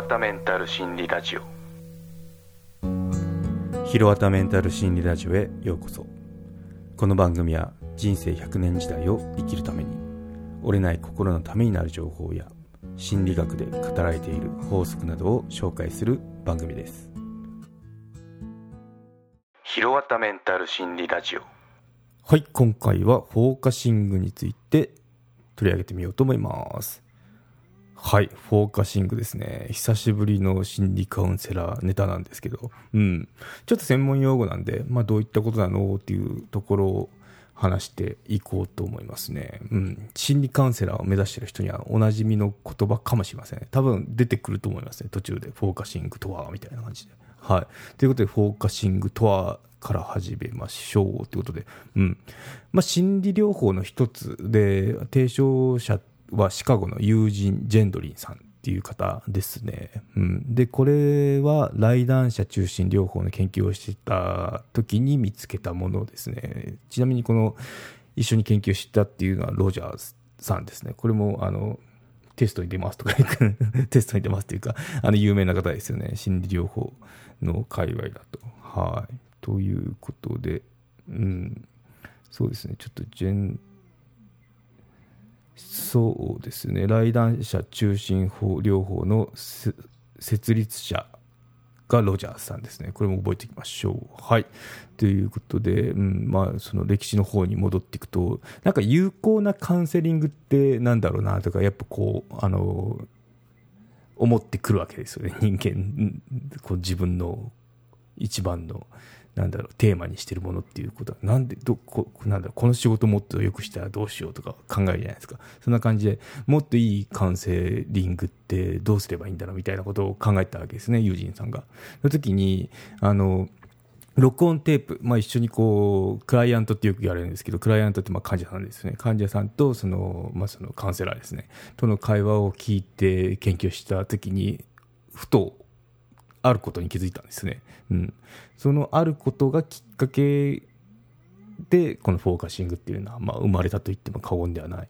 わたメンタル心理ラジオ。ひろわたメンタル心理ラジオへようこそ。この番組は人生100年時代を生きるために折れない心のためになる情報や心理学で語られている法則などを紹介する番組です。ひろわたメンタル心理ラジオ。はい今回はフォーカシングについて取り上げてみようと思いますはい、フォーカシングですね。久しぶりの心理カウンセラーネタなんですけど、うん。ちょっと専門用語なんで、まあどういったことなのっていうところを話していこうと思いますね。うん。心理カウンセラーを目指してる人にはおなじみの言葉かもしれません。多分出てくると思いますね。途中で。フォーカシングとは、みたいな感じで。はい。ということで、フォーカシングとは、から始めましょうということで、うん。まあ心理療法の一つで、提唱者はシカゴの友人ジェンドリンさんっていう方ですね。うん、で、これは来談者中心療法の研究をしてた時に見つけたものですね。ちなみにこの一緒に研究したっていうのはロジャースさんですね。これもあのテストに出ますとかテストに出ますというか、あの有名な方ですよね。心理療法の界隈だと。はい。ということで、うん、そうですね。ちょっとジェンそうですね、来談者中心法療法の設立者がロジャースさんですね。これも覚えておきましょう。はい。ということで、うん、まあ、その歴史の方に戻っていくと、なんか有効なカウンセリングってなんだろうなとか、やっぱこう、あの、思ってくるわけですよね。人間、こう自分の一番のなんだろうテーマにしてるものっていうこと。はなんでどこなんだろうこの仕事もっと良くしたらどうしようとか考えるじゃないですか。そんな感じでもっといいカウンセリングってどうすればいいんだろうみたいなことを考えたわけですね友人さんが。の時にあの録音テープ、まあ、一緒にこうクライアントってよく言われるんですけどクライアントってまあ患者さんですね。患者さんとその,、まあ、そのカウンセラーですね。との会話を聞いて研究した時にふとあることに気づいたんですね。うん。そのあることがきっかけで、このフォーカシングっていうのは、まあ、生まれたと言っても過言ではない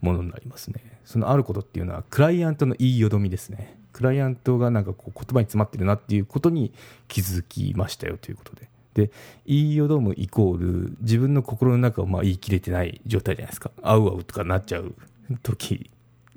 ものになりますね。そのあることっていうのは、クライアントの言いよどみですね。クライアントがなんかこう言葉に詰まってるなっていうことに気づきましたよということで。で、言いよどむイコール、自分の心の中をまあ言い切れてない状態じゃないですか。あうあうとかなっちゃう時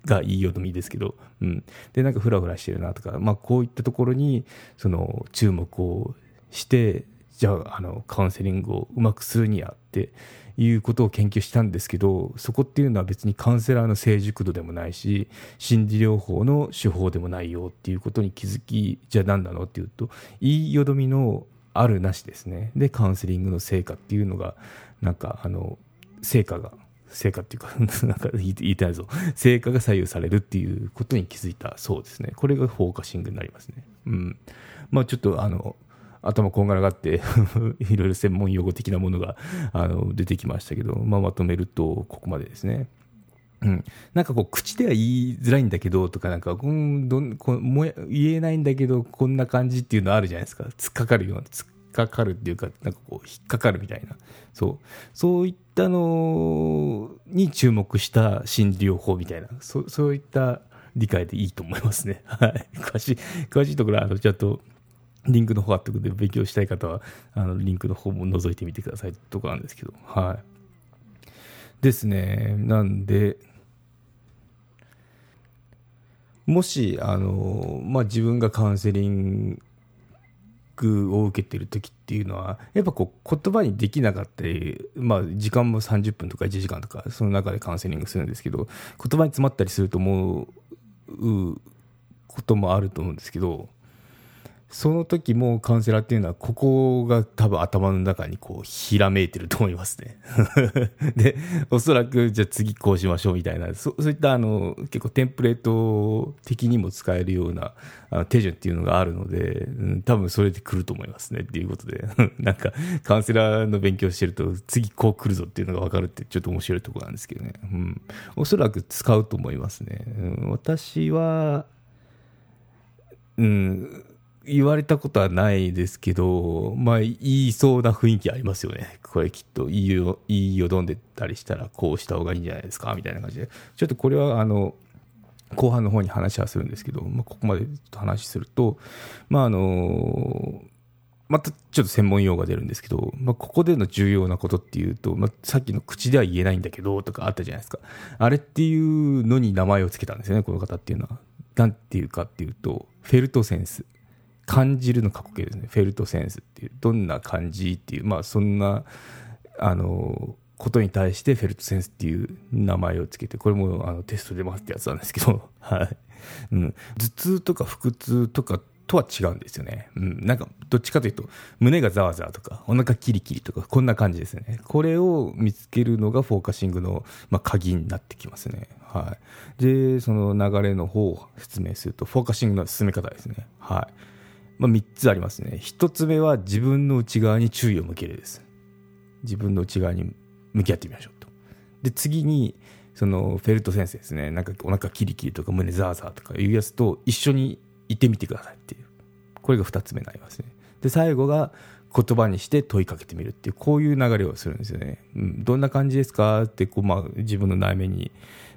がいいよどみですけど、うん。で、なんかフラフラしてるなとか、まあこういったところに、その注目をして、じゃあ、あの、カウンセリングをうまくするにはっていうことを研究したんですけど、そこっていうのは別にカウンセラーの成熟度でもないし、心理療法の手法でもないよっていうことに気づき、じゃあ何なのっていうと、言いよどみのあるなしですね。で、カウンセリングの成果っていうのが、なんか、あの、成果が成果っていうか、なんか言いたいぞ。成果が左右されるっていうことに気づいたそうですね。これがフォーカシングになりますね。うん。まあちょっとあの、頭こんがらがって いろいろ専門用語的なものがあの出てきましたけど、まあ、まとめるとここまでですね。うん、なんかこう口では言いづらいんだけどとかなんかうんどんこも言えないんだけどこんな感じっていうのあるじゃないですか突っかかるような突っかかるっていうか、なんかこう、引っかかるみたいな。そう。そういったのに注目した心理療法みたいな、そそういった理解でいいと思いますね。はい。詳しい、詳しいところは、あの、ちゃんと、リンクの方あってくで勉強したい方は、あの、リンクの方も覗いてみてくださいとこなんですけど、はい。ですね。なんで、もし、あの、まあ、自分がカウンセリングクを受けてる時っていうのはやっぱこう言葉にできなかったり、まあ、時間も30分とか1時間とかその中でカウンセリングするんですけど言葉に詰まったりすると思うこともあると思うんですけどその時もカウンセラーっていうのは、ここが多分頭の中にこう、ひらめいてると思いますね。で、おそらく、じゃあ次こうしましょうみたいな、そそういったあの、結構テンプレート的にも使えるようなあの手順っていうのがあるので、うん、多分それで来ると思いますねっていうことで、なんか、カウンセラーの勉強してると、次こう来るぞっていうのが分かるってちょっと面白いところなんですけどね。うん。おそらく使うと思いますね。うん、私は、うん、言われたことはないですけど、まあ、言いそうな雰囲気ありますよね。これきっと言いよ、言いよどんでたりしたら、こうした方がいいんじゃないですかみたいな感じで。ちょっとこれは、あの、後半の方に話はするんですけど、まあ、ここまでと話すると、まああのまたちょっと専門用語が出るんですけど、まあ、ここでの重要なことっていうと、まあ、さっきの口では言えないんだけどとかあったじゃないですか。あれっていうのに名前を付けたんですよね、この方っていうのは。なんていうかっていうと、フェルトセンス。感じるの過去形ですね。フェルトセンスっていう、どんな感じっていう、まあそんな、あの、ことに対してフェルトセンスっていう名前をつけて、これもあのテストで回ったやつなんですけど、はい。うん。頭痛とか腹痛とかとは違うんですよね。うん。なんか、どっちかというと、胸がざわざわとか、お腹キリキリとか、こんな感じですね。これを見つけるのがフォーカシングの、まあ、鍵になってきますね。はい。で、その流れの方を説明すると、フォーカシングの進め方ですね。はい。まあ、3つありますね。1つ目は自分の内側に注意を向けるです。自分の内側に向き合ってみましょうと。で、次に、そのフェルト先生ですね、なんかお腹キリキリとか胸ザーザーとかいうやつと一緒に行ってみてくださいっていう。これが2つ目になりますね。で、最後が言葉にして問いかけてみるっていう、こういう流れをするんですよね。うん、どんな感じですかって、こう、まあ、自分の内面に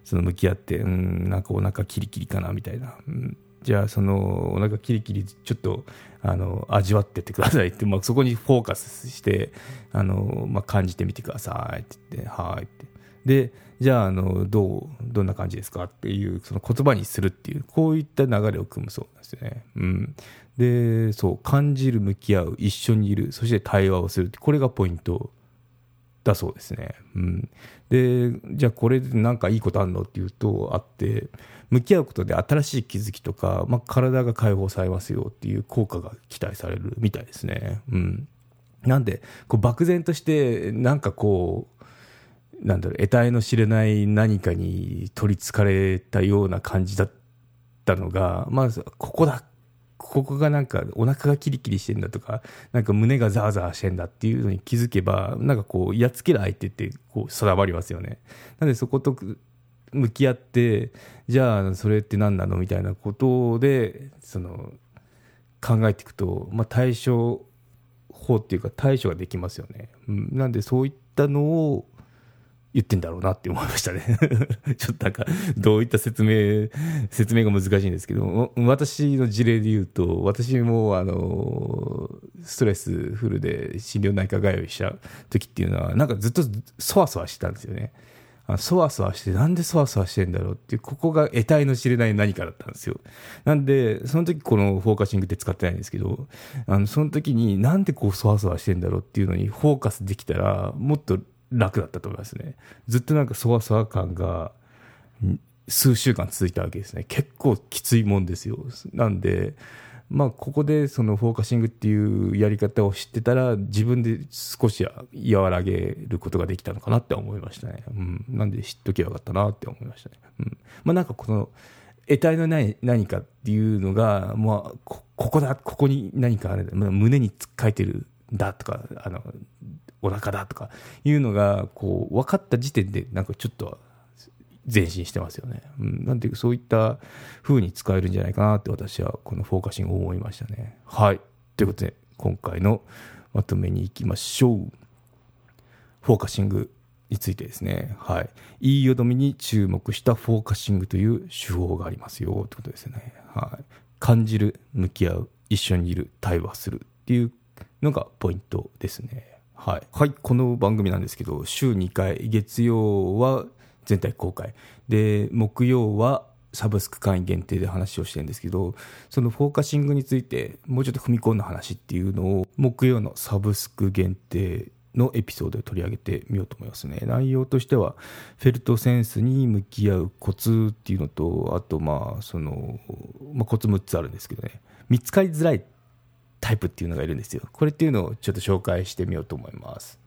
その向き合って、うん、なんかお腹キリキリかなみたいな。うんじゃあそのお腹キリキリちょっとあの味わってってくださいって、まあ、そこにフォーカスしてあの、まあ、感じてみてくださいって言ってはいって。でじゃああのどうどんな感じですかっていうその言葉にするっていうこういった流れを組むそうなんですよね。うん、でそう感じる向き合う一緒にいるそして対話をするこれがポイント。だそうですね。うん、でじゃあこれで何かいいことあるのっていうとあって向き合うことで新しい気づきとか、まあ、体が解放されますよっていう効果が期待されるみたいですね。うん、なんでこう漠然としてなんかこうなんだろう得体の知れない何かに取りつかれたような感じだったのがまずここだここがなんかお腹がキリキリしてんだとか、なんか胸がザーザーしてんだっていうのに気づけば、なんかこう、やっつける相手ってこう定まりますよね。なんでそこと向き合って、じゃあそれって何なのみたいなことで、その、考えていくと、まあ対処法っていうか対処ができますよね。なんでそういったのを、言ってんだろうなって思いましたね ちょっとなんか、どういった説明、説明が難しいんですけど、私の事例で言うと、私もあの、ストレスフルで心療内科通いした時っていうのは、なんかずっとそわそわしてたんですよね。そわそわして、なんでそわそわしてんだろうっていう、ここが得体の知れない何かだったんですよ。なんで、その時このフォーカシングって使ってないんですけど、あの、その時になんでこうそわそわしてんだろうっていうのにフォーカスできたら、もっと楽だったと思いますね。ずっとなんかそわそわ感が数週間続いたわけですね。結構きついもんですよ。なんで、まあ、ここでそのフォーカシングっていうやり方を知ってたら、自分で少し和らげることができたのかなって思いましたね。うん。なんで知っときゃよかったなって思いましたね。うん。まあ、なんかこの、得体のない何かっていうのが、まあ、ここだ、ここに何かある、胸につっかえてるだとか、あの、お腹だとかいうのがこう分かった時点でなんかちょっと前進してますよね。うん、なんていうそういった風に使えるんじゃないかなって私はこのフォーカシングを思いましたね。はい。ということで今回のまとめに行きましょう。フォーカシングについてですね。はい。言いよどみに注目したフォーカシングという手法がありますよってことですよね。はい。感じる、向き合う、一緒にいる、対話するっていうのがポイントですね。はい、はい、この番組なんですけど週2回月曜は全体公開。で木曜はサブスク会員限定で話をしてるんですけどそのフォーカシングについてもうちょっと踏み込んだ話っていうのを木曜のサブスク限定のエピソードで取り上げてみようと思いますね。内容としてはフェルトセンスに向き合うコツっていうのとあとまあその、まあ、コツ6つあるんですけどね。見つかりづらいタイプっていうのがいるんですよ。これっていうのをちょっと紹介してみようと思います。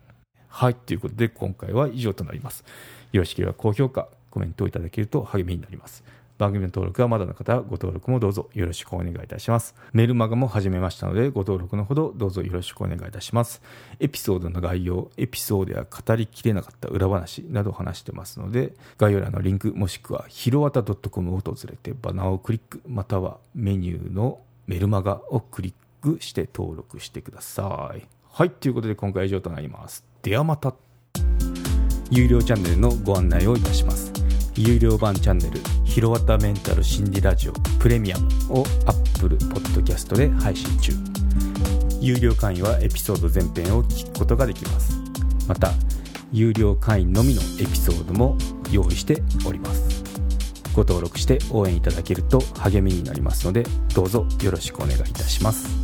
はい、ということで今回は以上となります。よろしければ高評価、コメントをいただけると励みになります。番組の登録はまだの方はご登録もどうぞよろしくお願いいたします。メルマガも始めましたのでご登録のほどどうぞよろしくお願いいたします。エピソードの概要、エピソードや語りきれなかった裏話など話してますので概要欄のリンクもしくはひろわた .com を訪れてバナーをクリックまたはメニューのメルマガをクリッククして登録してください。はい、ということで今回は以上となります。ではまた。有料チャンネルのご案内をいたします。有料版チャンネル、ヒロワタメンタル心理ラジオプレミアムを Apple Podcast で配信中有料会員はエピソード全編を聞くことができますまた有料会員のみのエピソードも用意しておりますご登録して応援いただけると励みになりますのでどうぞよろしくお願いいたします